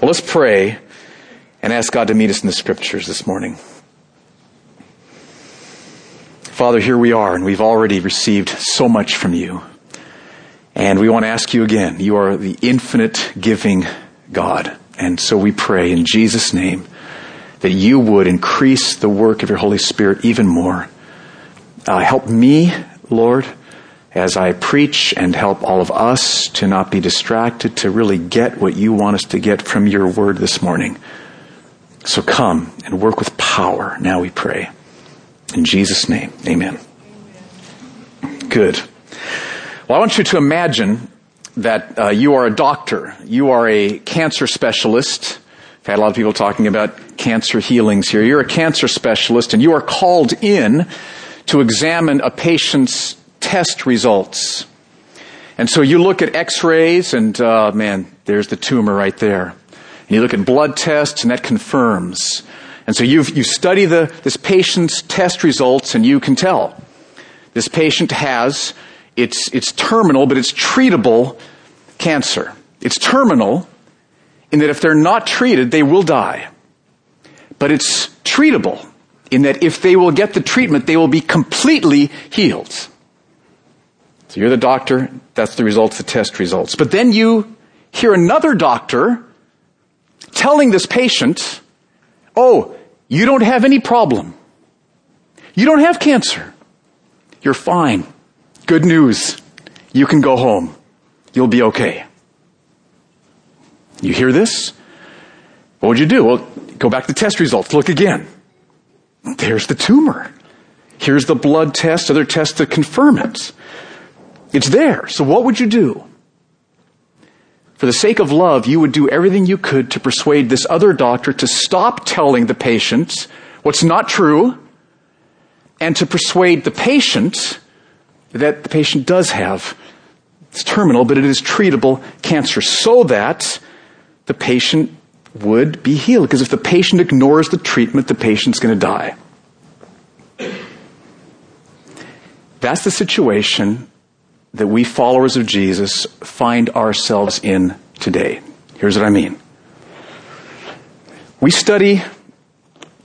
Well, let's pray and ask God to meet us in the scriptures this morning. Father, here we are, and we've already received so much from you. And we want to ask you again. You are the infinite giving God. And so we pray in Jesus' name that you would increase the work of your Holy Spirit even more. Uh, help me, Lord, as I preach and help all of us to not be distracted, to really get what you want us to get from your word this morning. So come and work with power. Now we pray. In Jesus' name, amen. Good. Well, I want you to imagine that uh, you are a doctor. You are a cancer specialist. I've had a lot of people talking about cancer healings here. You're a cancer specialist and you are called in to examine a patient's test results. And so you look at x-rays and, uh, man, there's the tumor right there. And you look at blood tests and that confirms. And so you you study the, this patient's test results and you can tell this patient has, it's, it's terminal, but it's treatable cancer. It's terminal in that if they're not treated, they will die. But it's treatable in that if they will get the treatment, they will be completely healed. So you're the doctor, that's the results, the test results. But then you hear another doctor telling this patient, oh, you don't have any problem. You don't have cancer. You're fine. Good news. You can go home. You'll be okay. You hear this? What would you do? Well, go back to the test results. Look again. There's the tumor. Here's the blood test, other tests to confirm it. It's there. So what would you do? For the sake of love, you would do everything you could to persuade this other doctor to stop telling the patient what's not true and to persuade the patient that the patient does have it's terminal, but it is treatable cancer so that the patient would be healed. Because if the patient ignores the treatment, the patient's going to die. That's the situation that we followers of Jesus find ourselves in today. Here's what I mean. We study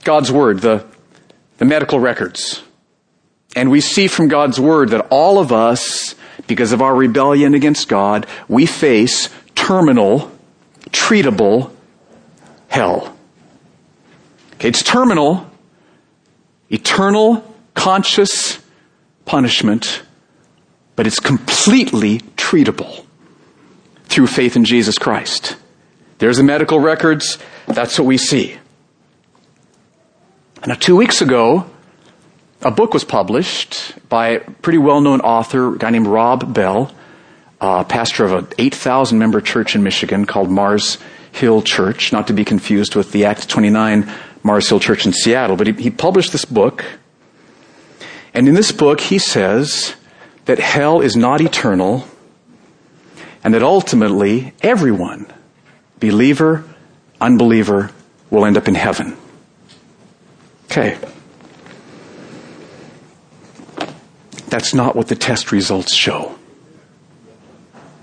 God's Word, the, the medical records. And we see from God's Word that all of us, because of our rebellion against God, we face terminal, treatable hell. Okay, it's terminal, eternal, conscious punishment but it's completely treatable through faith in Jesus Christ. There's the medical records. That's what we see. Now, two weeks ago, a book was published by a pretty well-known author, a guy named Rob Bell, pastor of an 8,000 member church in Michigan called Mars Hill Church, not to be confused with the Act 29 Mars Hill Church in Seattle. But he, he published this book. And in this book, he says that hell is not eternal and that ultimately everyone, believer, unbeliever, will end up in heaven. Okay. That's not what the test results show.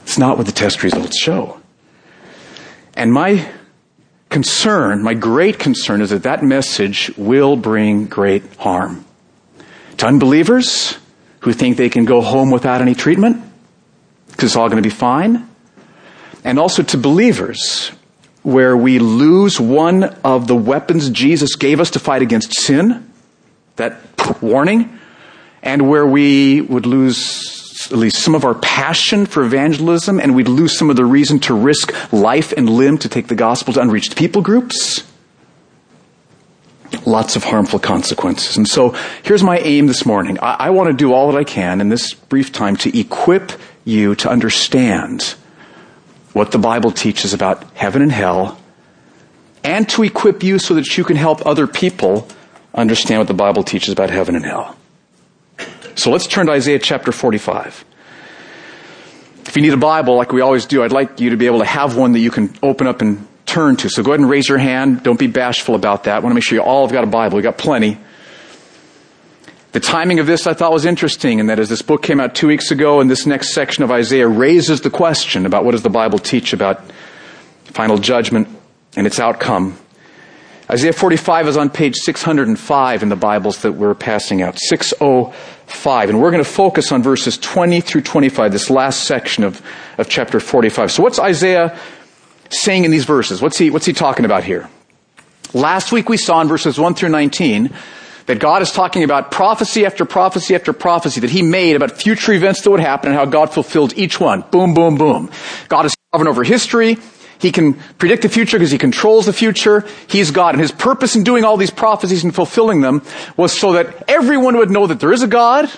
It's not what the test results show. And my concern, my great concern is that that message will bring great harm to unbelievers who think they can go home without any treatment because it's all going to be fine. And also to believers where we lose one of the weapons Jesus gave us to fight against sin, that warning, and where we would lose at least some of our passion for evangelism and we'd lose some of the reason to risk life and limb to take the gospel to unreached people groups lots of harmful consequences. And so here's my aim this morning. I, I want to do all that I can in this brief time to equip you to understand what the Bible teaches about heaven and hell and to equip you so that you can help other people understand what the Bible teaches about heaven and hell. So let's turn to Isaiah chapter 45. If you need a Bible, like we always do, I'd like you to be able to have one that you can open up and turn to. So go ahead and raise your hand. Don't be bashful about that. I want to make sure you all have got a Bible. We've got plenty. The timing of this I thought was interesting and that as this book came out two weeks ago and this next section of Isaiah raises the question about what does the Bible teach about final judgment and its outcome. Isaiah 45 is on page 605 in the Bibles that we're passing out. 605. And we're going to focus on verses 20 through 25, this last section of, of chapter 45. So what's Isaiah saying in these verses? What's he, what's he talking about here? Last week we saw in verses 1 through 19 that God is talking about prophecy after prophecy after prophecy that He made about future events that would happen and how God fulfilled each one. Boom, boom, boom. God is sovereign over history. He can predict the future because He controls the future. He's God. And His purpose in doing all these prophecies and fulfilling them was so that everyone would know that there is a God.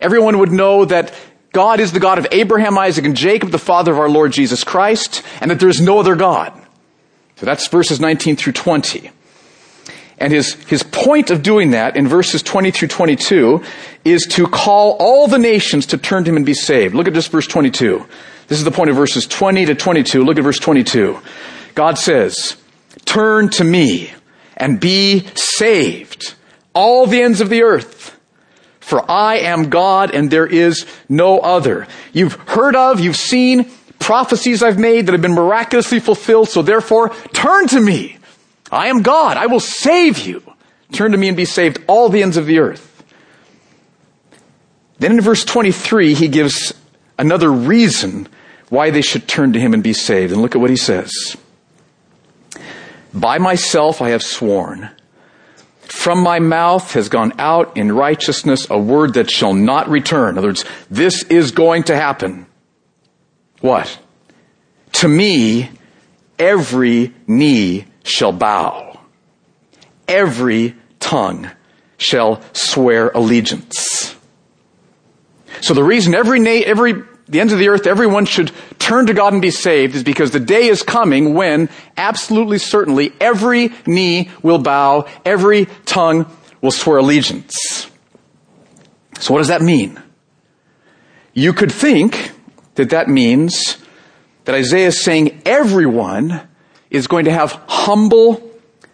Everyone would know that God is the God of Abraham, Isaac, and Jacob, the Father of our Lord Jesus Christ, and that there is no other God. So that's verses 19 through 20. And his, his point of doing that in verses 20 through 22 is to call all the nations to turn to him and be saved. Look at just verse 22. This is the point of verses 20 to 22. Look at verse 22. God says, turn to me and be saved, all the ends of the earth. For I am God and there is no other. You've heard of, you've seen prophecies I've made that have been miraculously fulfilled, so therefore turn to me. I am God. I will save you. Turn to me and be saved, all the ends of the earth. Then in verse 23, he gives another reason why they should turn to him and be saved. And look at what he says. By myself I have sworn. From my mouth has gone out in righteousness a word that shall not return. In other words, this is going to happen. What? To me, every knee shall bow. Every tongue shall swear allegiance. So the reason every na- every the ends of the earth, everyone should turn to God and be saved is because the day is coming when absolutely certainly every knee will bow, every tongue will swear allegiance. So what does that mean? You could think that that means that Isaiah is saying everyone is going to have humble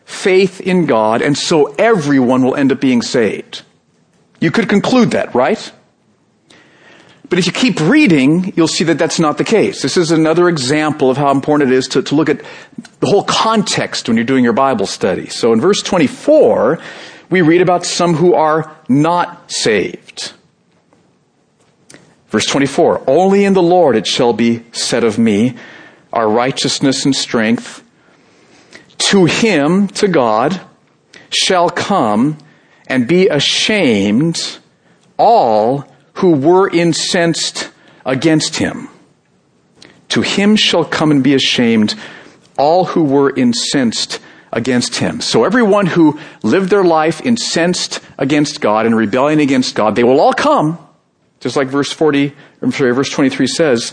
faith in God, and so everyone will end up being saved. You could conclude that, right? But if you keep reading, you'll see that that's not the case. This is another example of how important it is to, to look at the whole context when you're doing your Bible study. So in verse 24, we read about some who are not saved. Verse 24, only in the Lord it shall be said of me, our righteousness and strength, to him, to God, shall come and be ashamed all who were incensed against him. To him shall come and be ashamed all who were incensed against him. So everyone who lived their life incensed against God and rebellion against God, they will all come, just like verse 40, I'm sorry, verse 23 says,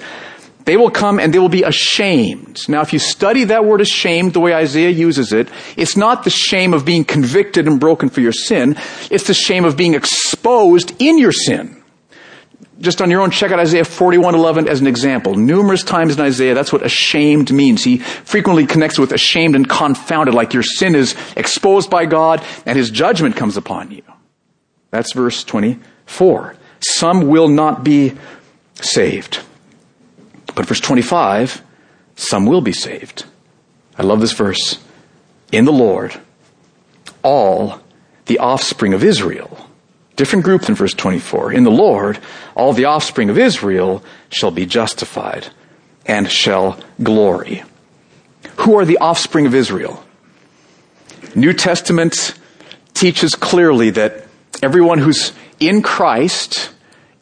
they will come and they will be ashamed. Now, if you study that word ashamed the way Isaiah uses it, it's not the shame of being convicted and broken for your sin. It's the shame of being exposed in your sin. Just on your own, check out Isaiah 41:11 as an example. Numerous times in Isaiah, that's what ashamed means. He frequently connects with ashamed and confounded, like your sin is exposed by God and His judgment comes upon you. That's verse 24. Some will not be saved. But verse 25, some will be saved. I love this verse. In the Lord, all the offspring of Israel. Different group than verse 24. In the Lord, all the offspring of Israel shall be justified and shall glory. Who are the offspring of Israel? New Testament teaches clearly that everyone who's in Christ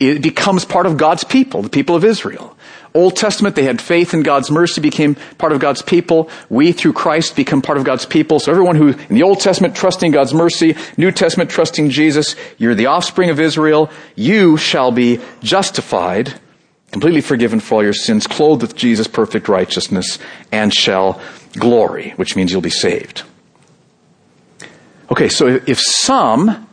it becomes part of God's people, the people of Israel. Old Testament, they had faith in God's mercy, became part of God's people. We, through Christ, become part of God's people. So everyone who, in the Old Testament, trusting God's mercy, New Testament, trusting Jesus, you're the offspring of Israel. You shall be justified, completely forgiven for all your sins, clothed with Jesus' perfect righteousness, and shall glory, which means you'll be saved. Okay, so if some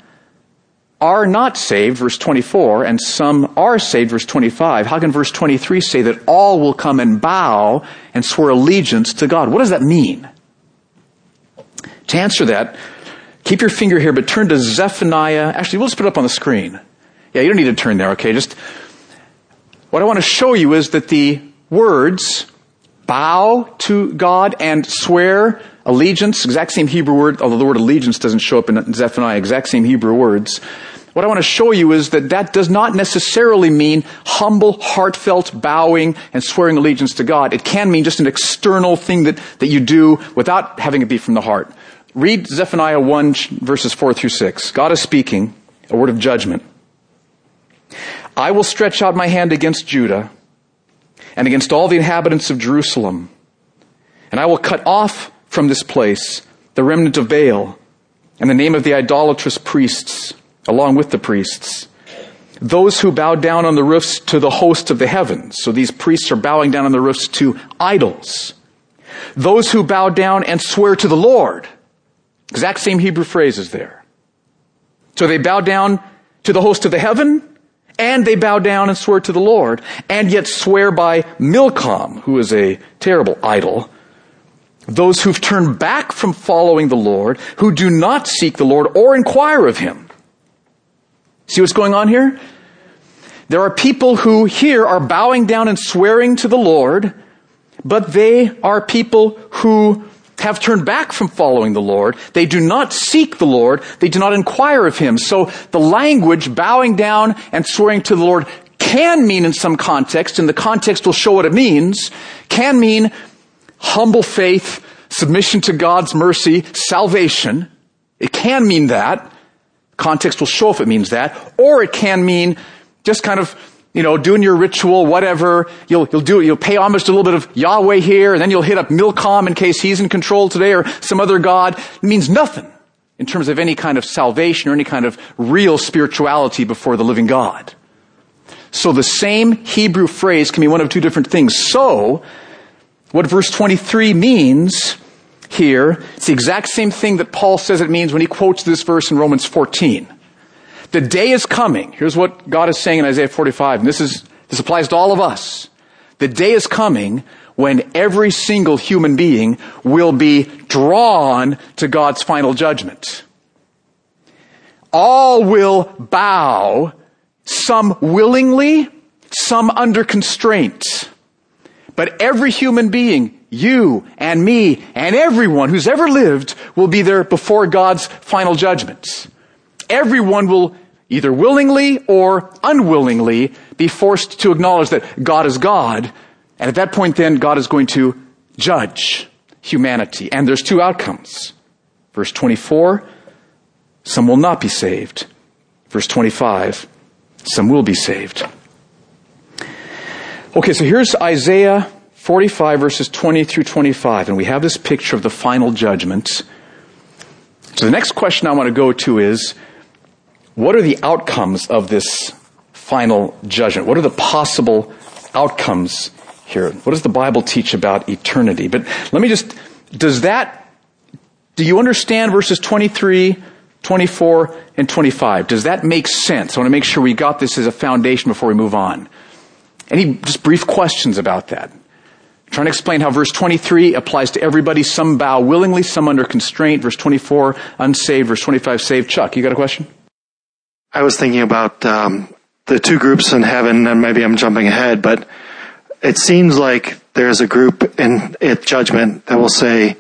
are not saved, verse 24, and some are saved, verse 25, how can verse 23 say that all will come and bow and swear allegiance to God? What does that mean? To answer that, keep your finger here, but turn to Zephaniah. Actually, we'll just put it up on the screen. Yeah, you don't need to turn there, okay? Just, what I want to show you is that the words, bow to God and swear allegiance, exact same Hebrew word, although the word allegiance doesn't show up in Zephaniah, exact same Hebrew words. What I want to show you is that that does not necessarily mean humble, heartfelt bowing and swearing allegiance to God. It can mean just an external thing that, that you do without having it be from the heart. Read Zephaniah 1 verses 4 through 6. God is speaking a word of judgment. I will stretch out my hand against Judah and against all the inhabitants of Jerusalem, and I will cut off from this place the remnant of Baal and the name of the idolatrous priests along with the priests. Those who bow down on the roofs to the host of the heavens. So these priests are bowing down on the roofs to idols. Those who bow down and swear to the Lord. Exact same Hebrew phrases there. So they bow down to the host of the heaven, and they bow down and swear to the Lord, and yet swear by Milcom, who is a terrible idol. Those who've turned back from following the Lord, who do not seek the Lord or inquire of Him. See what's going on here? There are people who here are bowing down and swearing to the Lord, but they are people who have turned back from following the Lord. They do not seek the Lord. They do not inquire of Him. So the language bowing down and swearing to the Lord can mean in some context, and the context will show what it means, can mean humble faith, submission to God's mercy, salvation. It can mean that. Context will show if it means that. Or it can mean just kind of, you know, doing your ritual, whatever. You'll, you'll do it. You'll pay homage to a little bit of Yahweh here, and then you'll hit up Milcom in case he's in control today or some other God. It means nothing in terms of any kind of salvation or any kind of real spirituality before the living God. So the same Hebrew phrase can be one of two different things. So, what verse 23 means here. It's the exact same thing that Paul says it means when he quotes this verse in Romans 14. The day is coming. Here's what God is saying in Isaiah 45, and this is, this applies to all of us. The day is coming when every single human being will be drawn to God's final judgment. All will bow, some willingly, some under constraint. But every human being you and me and everyone who's ever lived will be there before God's final judgments. Everyone will either willingly or unwillingly be forced to acknowledge that God is God. And at that point then, God is going to judge humanity. And there's two outcomes. Verse 24, some will not be saved. Verse 25, some will be saved. Okay, so here's Isaiah 45 verses 20 through 25, and we have this picture of the final judgment. So the next question I want to go to is, what are the outcomes of this final judgment? What are the possible outcomes here? What does the Bible teach about eternity? But let me just, does that, do you understand verses 23, 24, and 25? Does that make sense? I want to make sure we got this as a foundation before we move on. Any just brief questions about that? trying to explain how verse 23 applies to everybody. Some bow willingly, some under constraint. Verse 24, unsaved. Verse 25, saved. Chuck, you got a question? I was thinking about um, the two groups in heaven, and maybe I'm jumping ahead, but it seems like there's a group in at judgment that will say,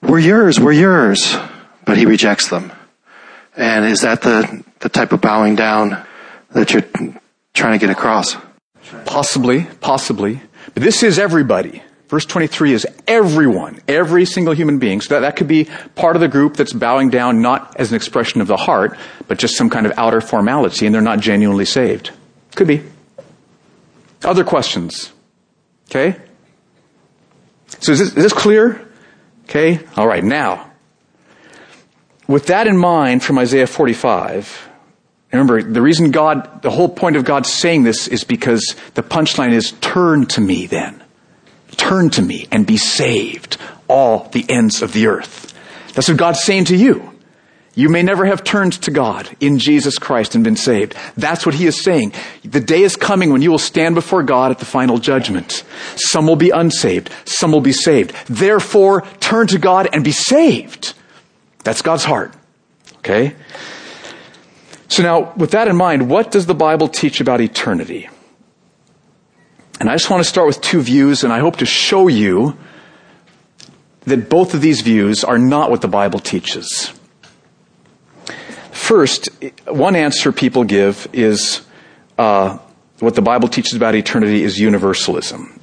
"We're yours, we're yours," but he rejects them. And is that the the type of bowing down that you're trying to get across? Possibly, possibly. But this is everybody. Verse 23 is everyone, every single human being. So that, that could be part of the group that's bowing down not as an expression of the heart, but just some kind of outer formality, and they're not genuinely saved. Could be. Other questions? Okay? So is this, is this clear? Okay? Alright, now. With that in mind from Isaiah 45, Remember, the reason God, the whole point of God saying this is because the punchline is turn to me then. Turn to me and be saved, all the ends of the earth. That's what God's saying to you. You may never have turned to God in Jesus Christ and been saved. That's what he is saying. The day is coming when you will stand before God at the final judgment. Some will be unsaved. Some will be saved. Therefore, turn to God and be saved. That's God's heart. Okay? So now, with that in mind, what does the Bible teach about eternity? And I just want to start with two views, and I hope to show you that both of these views are not what the Bible teaches. First, one answer people give is uh, what the Bible teaches about eternity is universalism.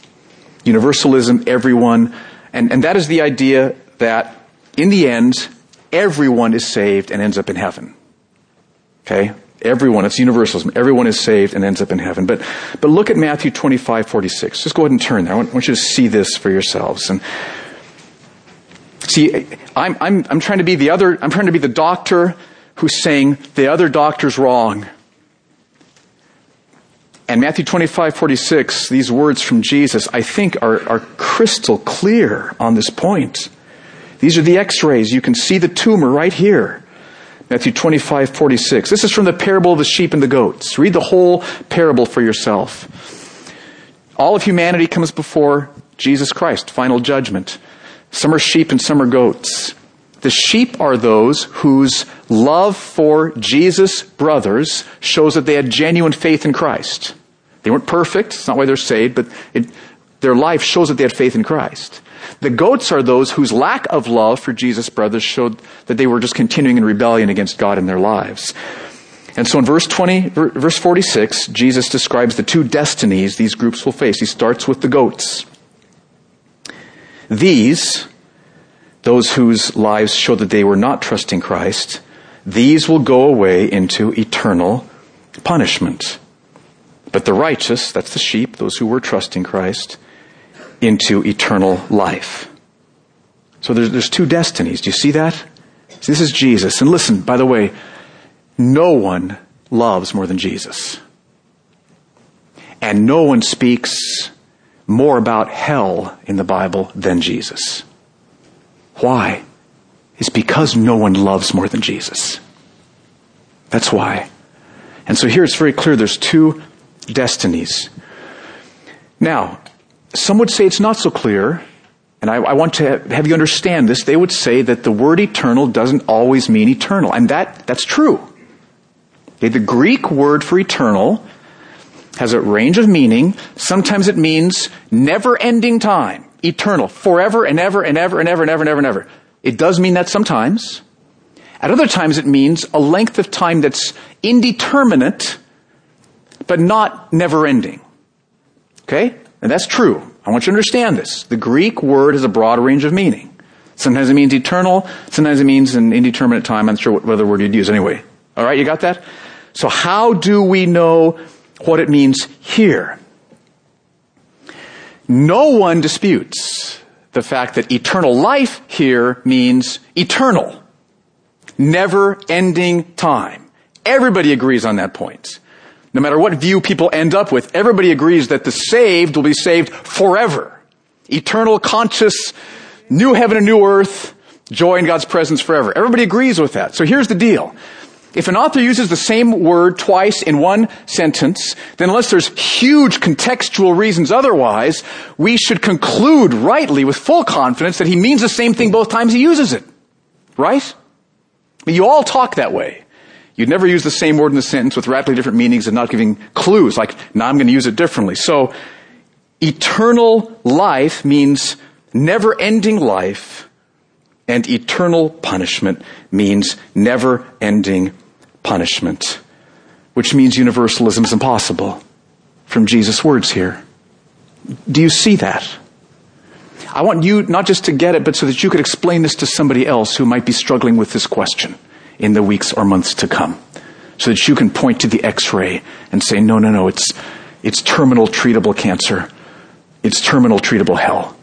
Universalism, everyone, and, and that is the idea that in the end, everyone is saved and ends up in heaven. Okay? Everyone, it's universalism. Everyone is saved and ends up in heaven. But, but look at Matthew 25, 46. Just go ahead and turn there. I want, I want you to see this for yourselves. And see, I'm, I'm, I'm trying to be the other, I'm trying to be the doctor who's saying the other doctor's wrong. And Matthew 25, 46, these words from Jesus, I think are, are crystal clear on this point. These are the x-rays. You can see the tumor right here. Matthew 25, 46. This is from the parable of the sheep and the goats. Read the whole parable for yourself. All of humanity comes before Jesus Christ, final judgment. Some are sheep and some are goats. The sheep are those whose love for Jesus' brothers shows that they had genuine faith in Christ. They weren't perfect. It's not why they're saved, but it, their life shows that they had faith in Christ. The goats are those whose lack of love for Jesus' brothers showed that they were just continuing in rebellion against God in their lives. And so in verse 20, verse 46, Jesus describes the two destinies these groups will face. He starts with the goats. These, those whose lives show that they were not trusting Christ, these will go away into eternal punishment. But the righteous, that's the sheep, those who were trusting Christ, into eternal life. So there's, there's two destinies. Do you see that? This is Jesus. And listen, by the way, no one loves more than Jesus. And no one speaks more about hell in the Bible than Jesus. Why? It's because no one loves more than Jesus. That's why. And so here it's very clear there's two destinies. Now, some would say it's not so clear, and I, I, want to have you understand this. They would say that the word eternal doesn't always mean eternal, and that, that's true. Okay, the Greek word for eternal has a range of meaning. Sometimes it means never ending time, eternal, forever and ever and ever and ever and ever and ever and ever. It does mean that sometimes. At other times it means a length of time that's indeterminate, but not never ending. Okay? And that's true. I want you to understand this. The Greek word has a broad range of meaning. Sometimes it means eternal, sometimes it means an indeterminate time. I'm sure what other word you'd use anyway. Alright, you got that? So how do we know what it means here? No one disputes the fact that eternal life here means eternal. Never ending time. Everybody agrees on that point. No matter what view people end up with, everybody agrees that the saved will be saved forever. Eternal, conscious, new heaven and new earth, joy in God's presence forever. Everybody agrees with that. So here's the deal. If an author uses the same word twice in one sentence, then unless there's huge contextual reasons otherwise, we should conclude rightly with full confidence that he means the same thing both times he uses it. Right? You all talk that way. You'd never use the same word in a sentence with radically different meanings and not giving clues, like, now I'm going to use it differently. So, eternal life means never ending life, and eternal punishment means never ending punishment, which means universalism is impossible from Jesus' words here. Do you see that? I want you not just to get it, but so that you could explain this to somebody else who might be struggling with this question in the weeks or months to come. So that you can point to the x-ray and say, no, no, no, it's, it's terminal treatable cancer. It's terminal treatable hell.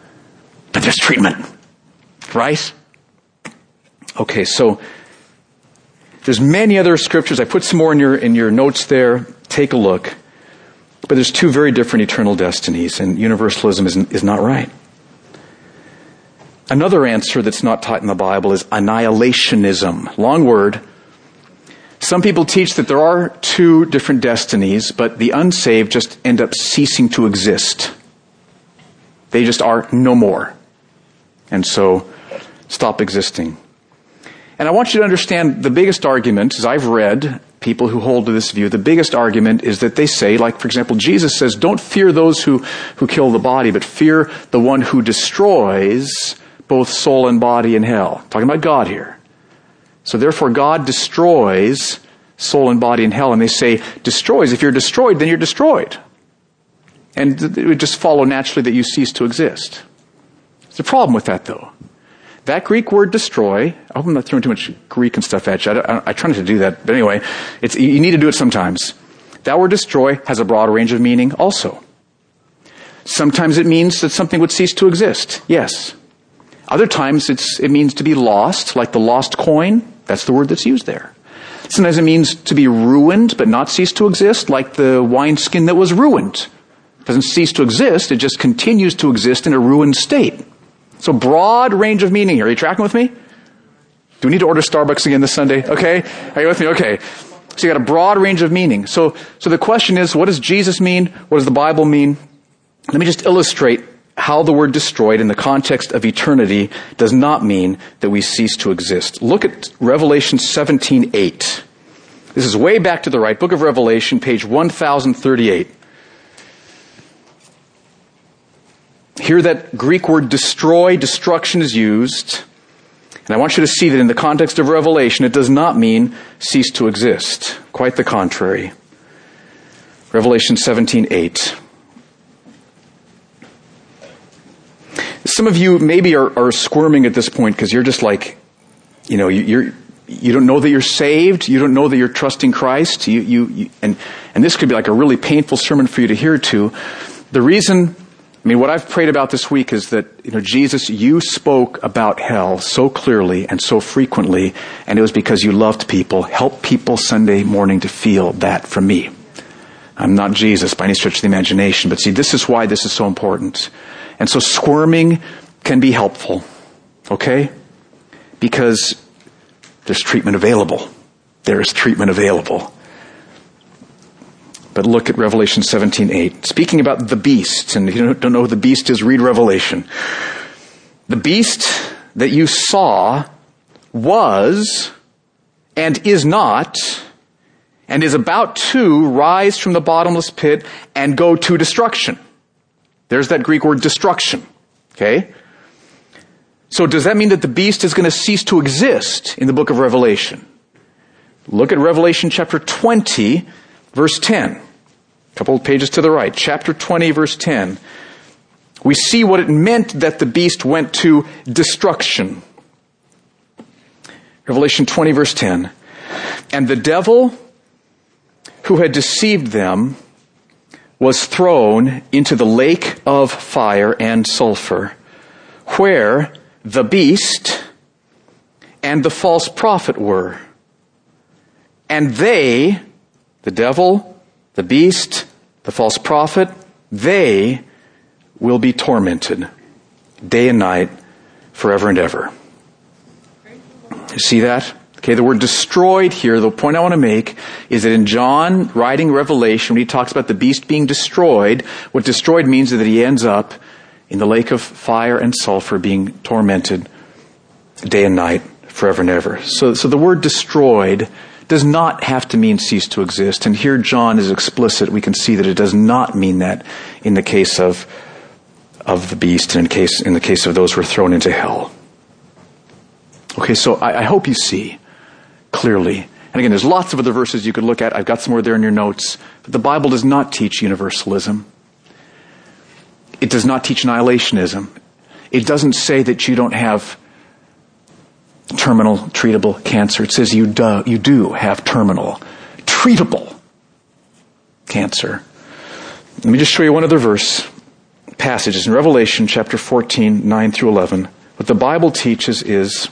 But there's treatment. Right? Okay, so there's many other scriptures. I put some more in your, in your notes there. Take a look. But there's two very different eternal destinies, and universalism is, is not right. Another answer that's not taught in the Bible is annihilationism. Long word. Some people teach that there are two different destinies, but the unsaved just end up ceasing to exist. They just are no more. And so stop existing. And I want you to understand the biggest argument, as I've read, people who hold to this view, the biggest argument is that they say, like for example, Jesus says, don't fear those who, who kill the body, but fear the one who destroys both soul and body in hell. Talking about God here. So therefore God destroys soul and body in hell. And they say, destroys. If you're destroyed, then you're destroyed. And it would just follow naturally that you cease to exist. There's a problem with that though. That Greek word destroy, I hope I'm not throwing too much Greek and stuff at you. I, I, I try not to do that. But anyway, it's, you need to do it sometimes. That word destroy has a broad range of meaning also. Sometimes it means that something would cease to exist. Yes. Other times it means to be lost, like the lost coin. That's the word that's used there. Sometimes it means to be ruined but not cease to exist, like the wineskin that was ruined. It doesn't cease to exist, it just continues to exist in a ruined state. So broad range of meaning here. Are you tracking with me? Do we need to order Starbucks again this Sunday? Okay. Are you with me? Okay. So you got a broad range of meaning. So, so the question is, what does Jesus mean? What does the Bible mean? Let me just illustrate how the word destroyed in the context of eternity does not mean that we cease to exist. Look at Revelation 17:8. This is way back to the right, book of Revelation, page 1038. Here that Greek word destroy, destruction is used. And I want you to see that in the context of Revelation, it does not mean cease to exist. Quite the contrary. Revelation 17:8. Some of you maybe are, are squirming at this point because you're just like, you know, you, you're, you don't know that you're saved. You don't know that you're trusting Christ. You, you, you, and, and this could be like a really painful sermon for you to hear too. The reason, I mean, what I've prayed about this week is that, you know, Jesus, you spoke about hell so clearly and so frequently, and it was because you loved people. Help people Sunday morning to feel that from me. I'm not Jesus by any stretch of the imagination, but see, this is why this is so important. And so squirming can be helpful. Okay? Because there's treatment available. There is treatment available. But look at Revelation 17:8. Speaking about the beast, and if you don't know who the beast is, read Revelation. The beast that you saw was and is not and is about to rise from the bottomless pit and go to destruction. There's that Greek word destruction. Okay? So does that mean that the beast is going to cease to exist in the book of Revelation? Look at Revelation chapter 20, verse 10. A couple of pages to the right. Chapter 20, verse 10. We see what it meant that the beast went to destruction. Revelation 20, verse 10. And the devil who had deceived them was thrown into the lake of fire and sulfur, where the beast and the false prophet were. And they, the devil, the beast, the false prophet, they will be tormented day and night forever and ever. You see that? Okay, the word destroyed here, the point I want to make is that in John writing Revelation, when he talks about the beast being destroyed, what destroyed means is that he ends up in the lake of fire and sulfur being tormented day and night forever and ever. So, so the word destroyed does not have to mean cease to exist. And here John is explicit. We can see that it does not mean that in the case of, of the beast and in, case, in the case of those who are thrown into hell. Okay, so I, I hope you see clearly. And again, there's lots of other verses you could look at. I've got some more there in your notes. But the Bible does not teach universalism. It does not teach annihilationism. It doesn't say that you don't have terminal treatable cancer. It says you do, you do have terminal treatable cancer. Let me just show you one other verse. Passages in Revelation chapter 14, 9 through 11. What the Bible teaches is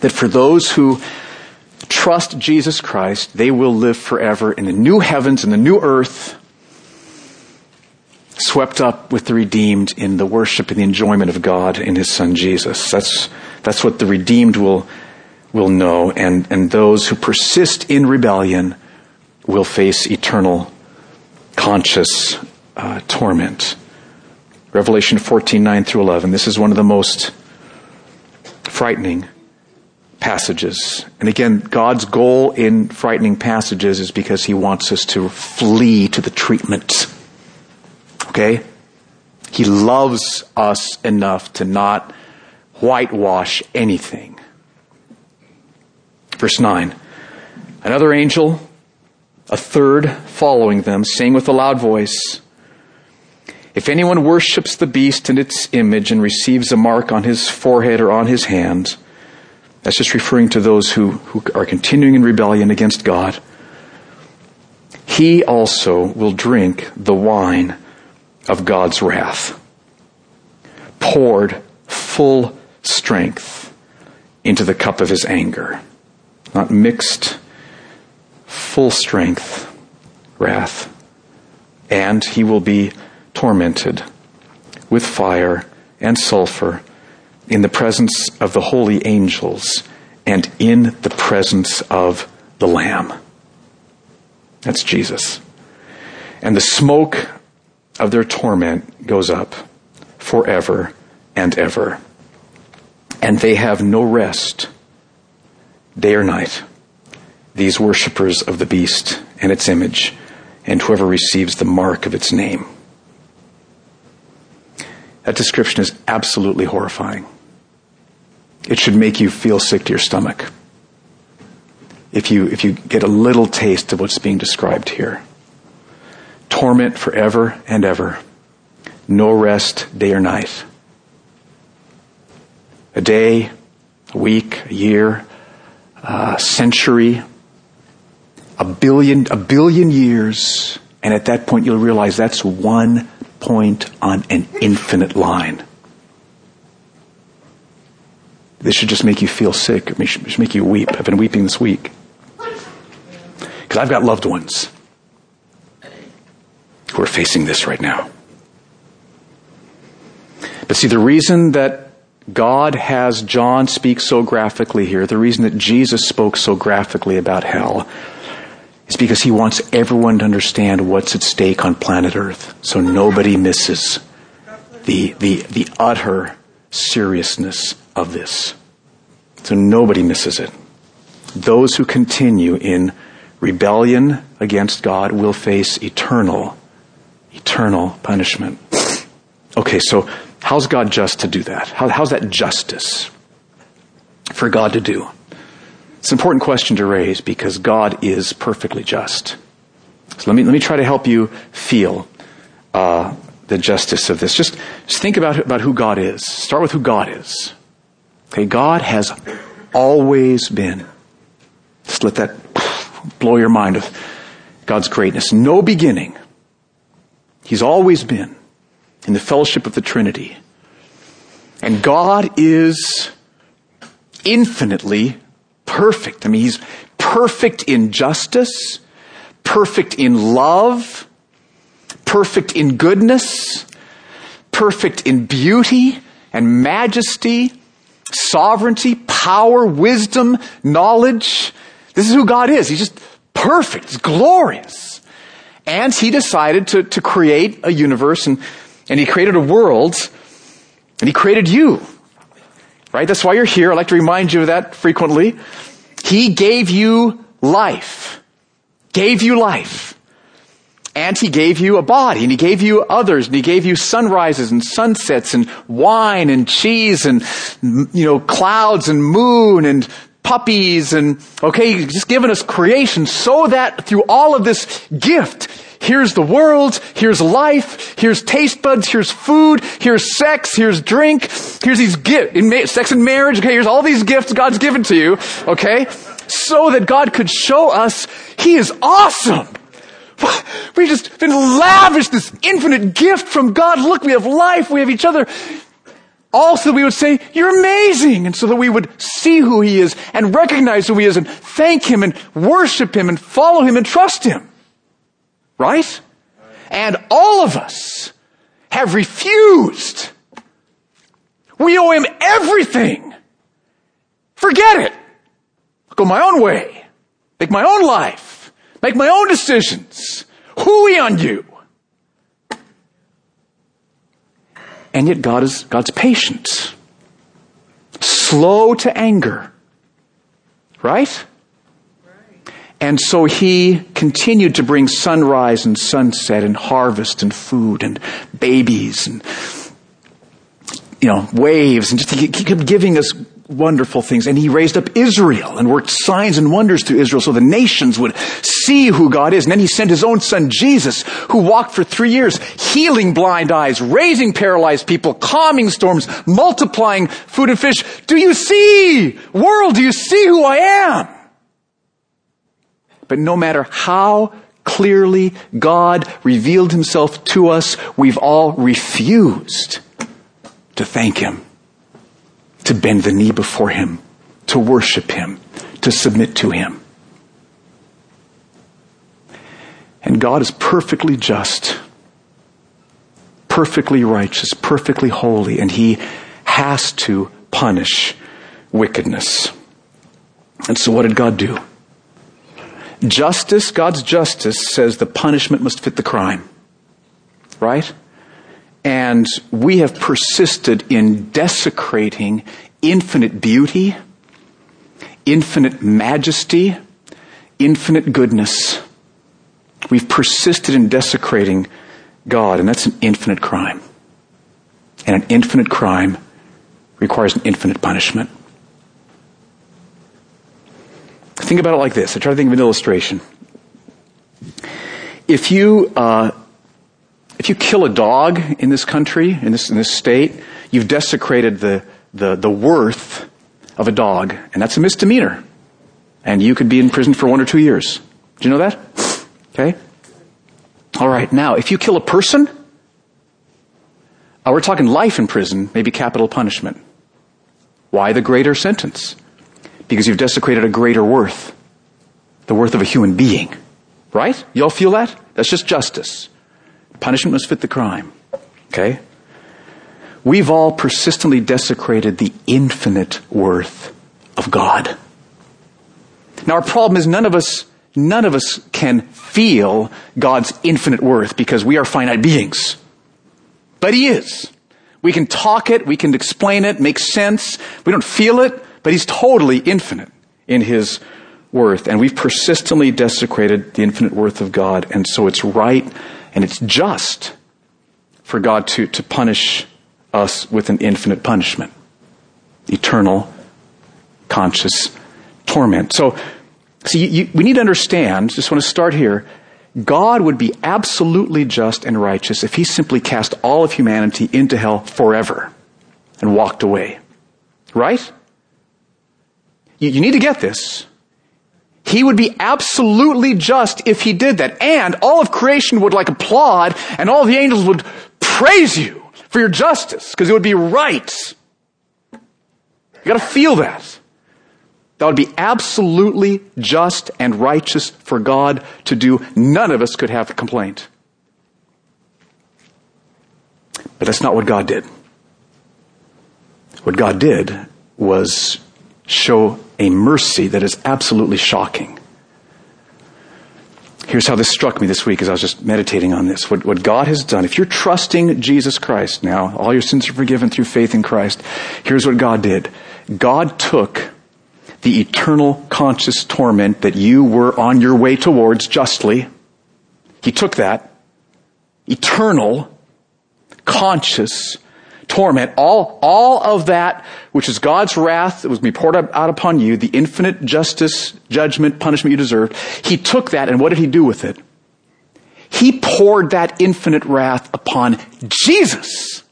that for those who trust Jesus Christ, they will live forever in the new heavens and the new earth, swept up with the redeemed in the worship and the enjoyment of God in His Son Jesus. That's, that's what the redeemed will, will know, and, and those who persist in rebellion will face eternal conscious uh, torment. Revelation 14, 9 through 11. This is one of the most frightening passages. And again, God's goal in frightening passages is because he wants us to flee to the treatment. Okay? He loves us enough to not whitewash anything. Verse 9. Another angel, a third following them, saying with a loud voice, If anyone worships the beast and its image and receives a mark on his forehead or on his hand, that's just referring to those who, who are continuing in rebellion against God. He also will drink the wine of God's wrath, poured full strength into the cup of his anger. Not mixed, full strength wrath. And he will be tormented with fire and sulfur in the presence of the holy angels and in the presence of the Lamb. That's Jesus. And the smoke of their torment goes up forever and ever. And they have no rest, day or night, these worshippers of the beast and its image, and whoever receives the mark of its name. That description is absolutely horrifying. It should make you feel sick to your stomach if you, if you get a little taste of what's being described here. Torment forever and ever. No rest day or night. A day, a week, a year, a century, a billion, a billion years, and at that point you'll realize that's one point on an infinite line. This should just make you feel sick. It should make you weep. I've been weeping this week. Because I've got loved ones who are facing this right now. But see, the reason that God has John speak so graphically here, the reason that Jesus spoke so graphically about hell, is because he wants everyone to understand what's at stake on planet Earth so nobody misses the, the, the utter seriousness of this. So nobody misses it. Those who continue in rebellion against God will face eternal, eternal punishment. Okay, so how's God just to do that? How, how's that justice for God to do? It's an important question to raise because God is perfectly just. So let me, let me try to help you feel uh, the justice of this. Just, just think about, about who God is. Start with who God is. Okay, God has always been. Just let that blow your mind with God's greatness. No beginning. He's always been in the fellowship of the Trinity. And God is infinitely perfect. I mean, He's perfect in justice, perfect in love, perfect in goodness, perfect in beauty and majesty sovereignty, power, wisdom, knowledge. This is who God is. He's just perfect. He's glorious. And he decided to, to create a universe and, and he created a world and he created you. Right? That's why you're here. I like to remind you of that frequently. He gave you life. Gave you life. And he gave you a body, and he gave you others, and he gave you sunrises and sunsets and wine and cheese and, you know, clouds and moon and puppies and, okay, he's just given us creation so that through all of this gift, here's the world, here's life, here's taste buds, here's food, here's sex, here's drink, here's these gifts, sex and marriage, okay, here's all these gifts God's given to you, okay, so that God could show us He is awesome. We just been lavished this infinite gift from God. Look, we have life, we have each other. Also, we would say, You're amazing. And so that we would see who He is and recognize who He is and thank Him and worship Him and follow Him and trust Him. Right? And all of us have refused. We owe Him everything. Forget it. Go my own way. Make my own life. Make my own decisions. Hooey on you. And yet God is, God's patient. Slow to anger. Right? And so he continued to bring sunrise and sunset and harvest and food and babies and, you know, waves and just he kept giving us wonderful things. And he raised up Israel and worked signs and wonders through Israel so the nations would see who God is. And then he sent his own son Jesus, who walked for three years, healing blind eyes, raising paralyzed people, calming storms, multiplying food and fish. Do you see? World, do you see who I am? But no matter how clearly God revealed himself to us, we've all refused to thank him to bend the knee before Him, to worship Him, to submit to Him. And God is perfectly just, perfectly righteous, perfectly holy, and He has to punish wickedness. And so what did God do? Justice, God's justice says the punishment must fit the crime. Right? And we have persisted in desecrating infinite beauty, infinite majesty, infinite goodness. We've persisted in desecrating God, and that's an infinite crime. And an infinite crime requires an infinite punishment. Think about it like this. I try to think of an illustration. If you uh, if you kill a dog in this country, in this, in this state, you've desecrated the, the, the worth of a dog, and that's a misdemeanor. And you could be in prison for one or two years. Do you know that? Okay? Alright, now, if you kill a person, uh, we're talking life in prison, maybe capital punishment. Why the greater sentence? Because you've desecrated a greater worth. The worth of a human being. Right? You all feel that? That's just justice. Punishment must fit the crime. Okay? We've all persistently desecrated the infinite worth of God. Now our problem is none of us, none of us can feel God's infinite worth because we are finite beings. But He is. We can talk it, we can explain it, make sense. We don't feel it, but He's totally infinite in His worth. And we've persistently desecrated the infinite worth of God. And so it's right and it's just for God to, to punish us with an infinite punishment. Eternal, conscious torment. So, see, you, we need to understand, just want to start here, God would be absolutely just and righteous if he simply cast all of humanity into hell forever and walked away. Right? You, you need to get this. He would be absolutely just if he did that. And all of creation would like applaud and all the angels would praise you for your justice because it would be right. You gotta feel that. That would be absolutely just and righteous for God to do. None of us could have a complaint. But that's not what God did. What God did was show a mercy that is absolutely shocking. Here's how this struck me this week as I was just meditating on this. What, what God has done, if you're trusting Jesus Christ now, all your sins are forgiven through faith in Christ. Here's what God did. God took the eternal conscious torment that you were on your way towards justly. He took that eternal conscious torment, all, all of that, which is God's wrath that was be poured out upon you, the infinite justice, judgment, punishment you deserved, He took that and what did He do with it? He poured that infinite wrath upon Jesus.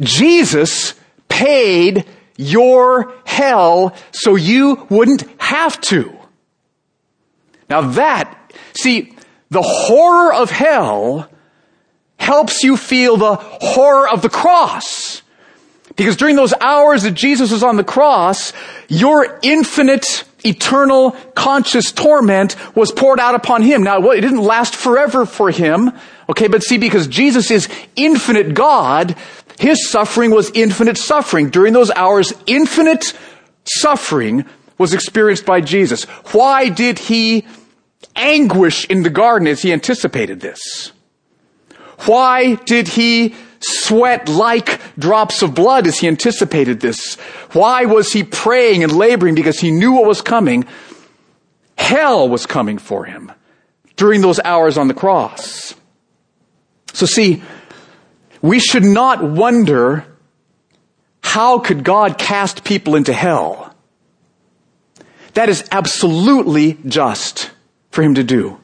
Jesus paid your hell so you wouldn't have to. Now that, see, the horror of hell helps you feel the horror of the cross. Because during those hours that Jesus was on the cross, your infinite, eternal, conscious torment was poured out upon him. Now, it didn't last forever for him. Okay, but see, because Jesus is infinite God, his suffering was infinite suffering. During those hours, infinite suffering was experienced by Jesus. Why did he anguish in the garden as he anticipated this? Why did he sweat like drops of blood as he anticipated this? Why was he praying and laboring? Because he knew what was coming. Hell was coming for him during those hours on the cross. So see, we should not wonder how could God cast people into hell? That is absolutely just for him to do.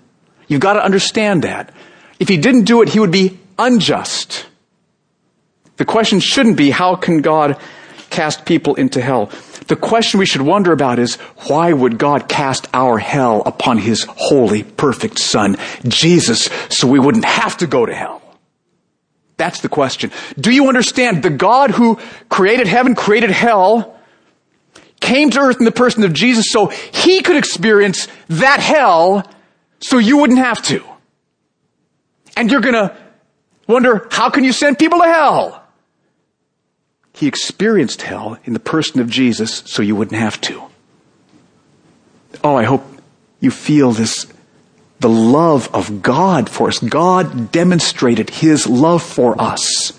You've got to understand that. If he didn't do it, he would be unjust. The question shouldn't be, how can God cast people into hell? The question we should wonder about is, why would God cast our hell upon his holy, perfect son, Jesus, so we wouldn't have to go to hell? That's the question. Do you understand the God who created heaven, created hell, came to earth in the person of Jesus so he could experience that hell so you wouldn't have to? And you're gonna wonder, how can you send people to hell? He experienced hell in the person of Jesus so you wouldn't have to. Oh, I hope you feel this the love of God for us. God demonstrated His love for us.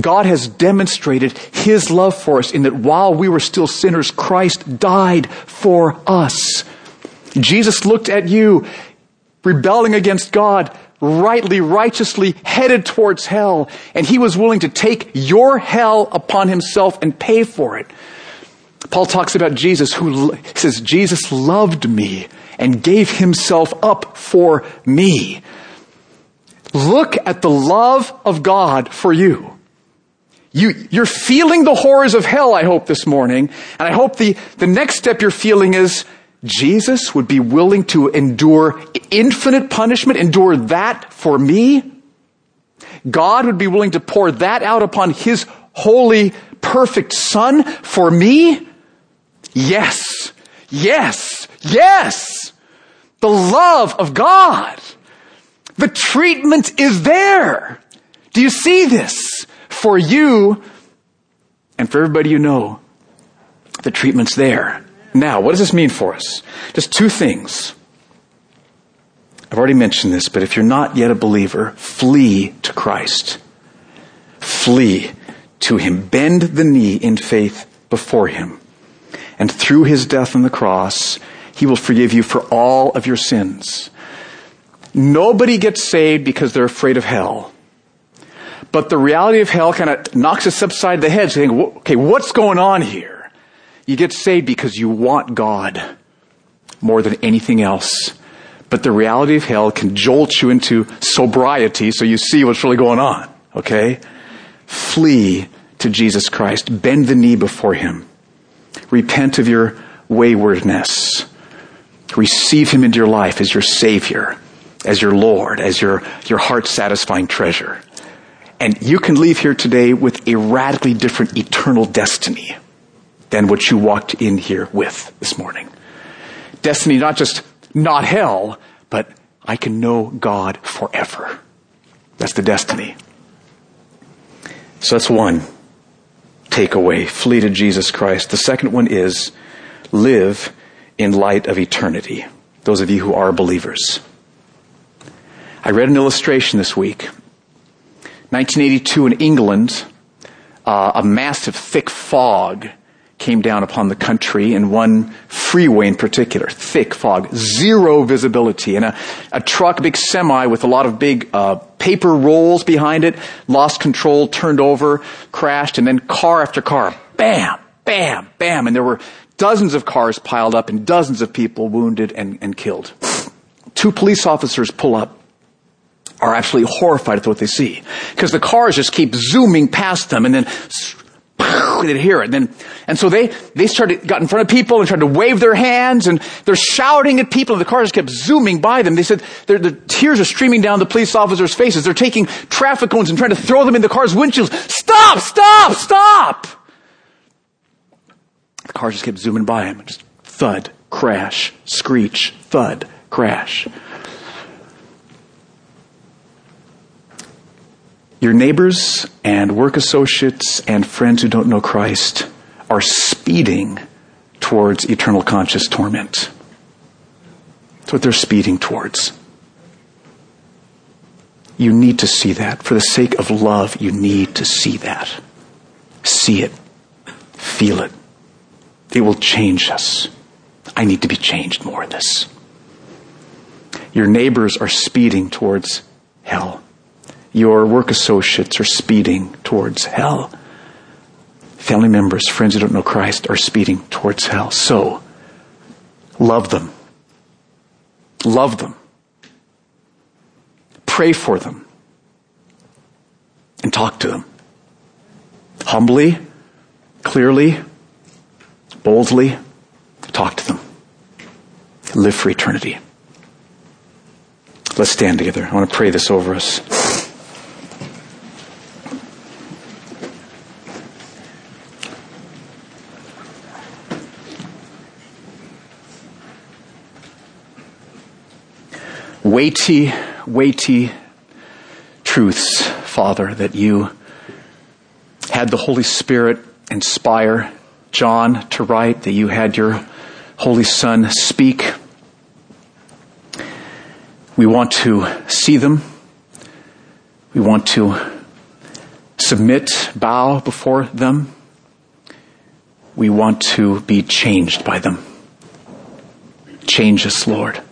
God has demonstrated His love for us in that while we were still sinners, Christ died for us. Jesus looked at you, rebelling against God, rightly, righteously headed towards hell, and He was willing to take your hell upon Himself and pay for it. Paul talks about Jesus who says, Jesus loved me and gave himself up for me. Look at the love of God for you. You, you're feeling the horrors of hell, I hope, this morning. And I hope the, the next step you're feeling is Jesus would be willing to endure infinite punishment, endure that for me. God would be willing to pour that out upon His holy, perfect Son for me. Yes. Yes. Yes. The love of God. The treatment is there. Do you see this? For you and for everybody you know, the treatment's there. Now, what does this mean for us? Just two things. I've already mentioned this, but if you're not yet a believer, flee to Christ. Flee to Him. Bend the knee in faith before Him. And through His death on the cross, he will forgive you for all of your sins. Nobody gets saved because they're afraid of hell. But the reality of hell kind of knocks us upside the head saying, okay, what's going on here? You get saved because you want God more than anything else. But the reality of hell can jolt you into sobriety so you see what's really going on. Okay? Flee to Jesus Christ. Bend the knee before Him. Repent of your waywardness. Receive Him into your life as your Savior, as your Lord, as your, your heart satisfying treasure. And you can leave here today with a radically different eternal destiny than what you walked in here with this morning. Destiny not just not hell, but I can know God forever. That's the destiny. So that's one takeaway. Flee to Jesus Christ. The second one is live in light of eternity. Those of you who are believers. I read an illustration this week. 1982 in England, uh, a massive thick fog came down upon the country and one freeway in particular. Thick fog, zero visibility, and a, a truck, big semi with a lot of big uh, paper rolls behind it, lost control, turned over, crashed, and then car after car, bam, bam, bam, and there were dozens of cars piled up and dozens of people wounded and, and killed. Two police officers pull up, are absolutely horrified at what they see. Because the cars just keep zooming past them and then they hear it. And and so they, they started, got in front of people and tried to wave their hands and they're shouting at people and the cars kept zooming by them. They said the tears are streaming down the police officers' faces. They're taking traffic cones and trying to throw them in the car's windshields. Stop! Stop! Stop! The car just kept zooming by him. Just thud, crash, screech, thud, crash. Your neighbors and work associates and friends who don't know Christ are speeding towards eternal conscious torment. That's what they're speeding towards. You need to see that. For the sake of love, you need to see that. See it. Feel it. It will change us. I need to be changed more in this. Your neighbors are speeding towards hell. Your work associates are speeding towards hell. Family members, friends who don't know Christ are speeding towards hell. So, love them. Love them. Pray for them. And talk to them. Humbly, clearly, boldly, talk to them. Live for eternity. Let's stand together. I want to pray this over us. Weighty, weighty truths, Father, that you had the Holy Spirit inspire John to write, that you had your Holy Son speak. We want to see them. We want to submit, bow before them. We want to be changed by them. Change us, Lord.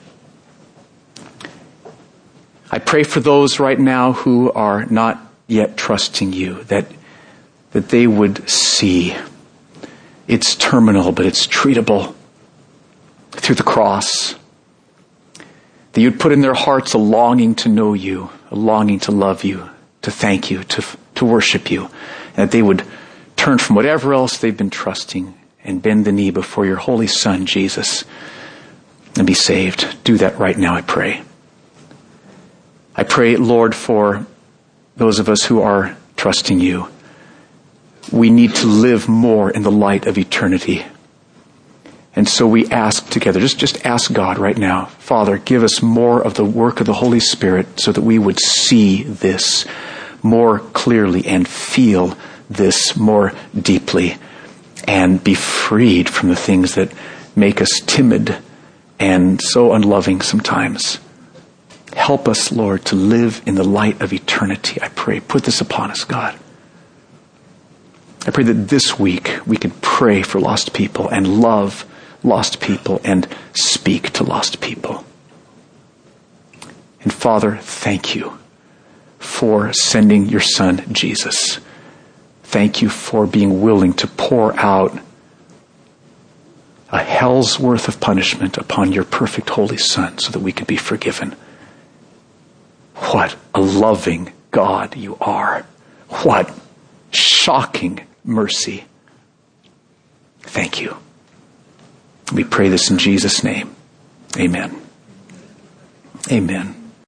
I pray for those right now who are not yet trusting you, that, that they would see it's terminal, but it's treatable through the cross. That you'd put in their hearts a longing to know you, a longing to love you, to thank you, to, to worship you, and that they would turn from whatever else they've been trusting and bend the knee before your holy son, Jesus, and be saved. Do that right now, I pray. I pray, Lord, for those of us who are trusting you. We need to live more in the light of eternity. And so we ask together, just, just ask God right now, Father, give us more of the work of the Holy Spirit so that we would see this more clearly and feel this more deeply and be freed from the things that make us timid and so unloving sometimes. Help us, Lord, to live in the light of eternity, I pray. Put this upon us, God. I pray that this week we can pray for lost people and love lost people and speak to lost people. And Father, thank you for sending your Son, Jesus. Thank you for being willing to pour out a hell's worth of punishment upon your perfect holy Son so that we could be forgiven. What a loving God you are. What shocking mercy. Thank you. We pray this in Jesus' name. Amen. Amen.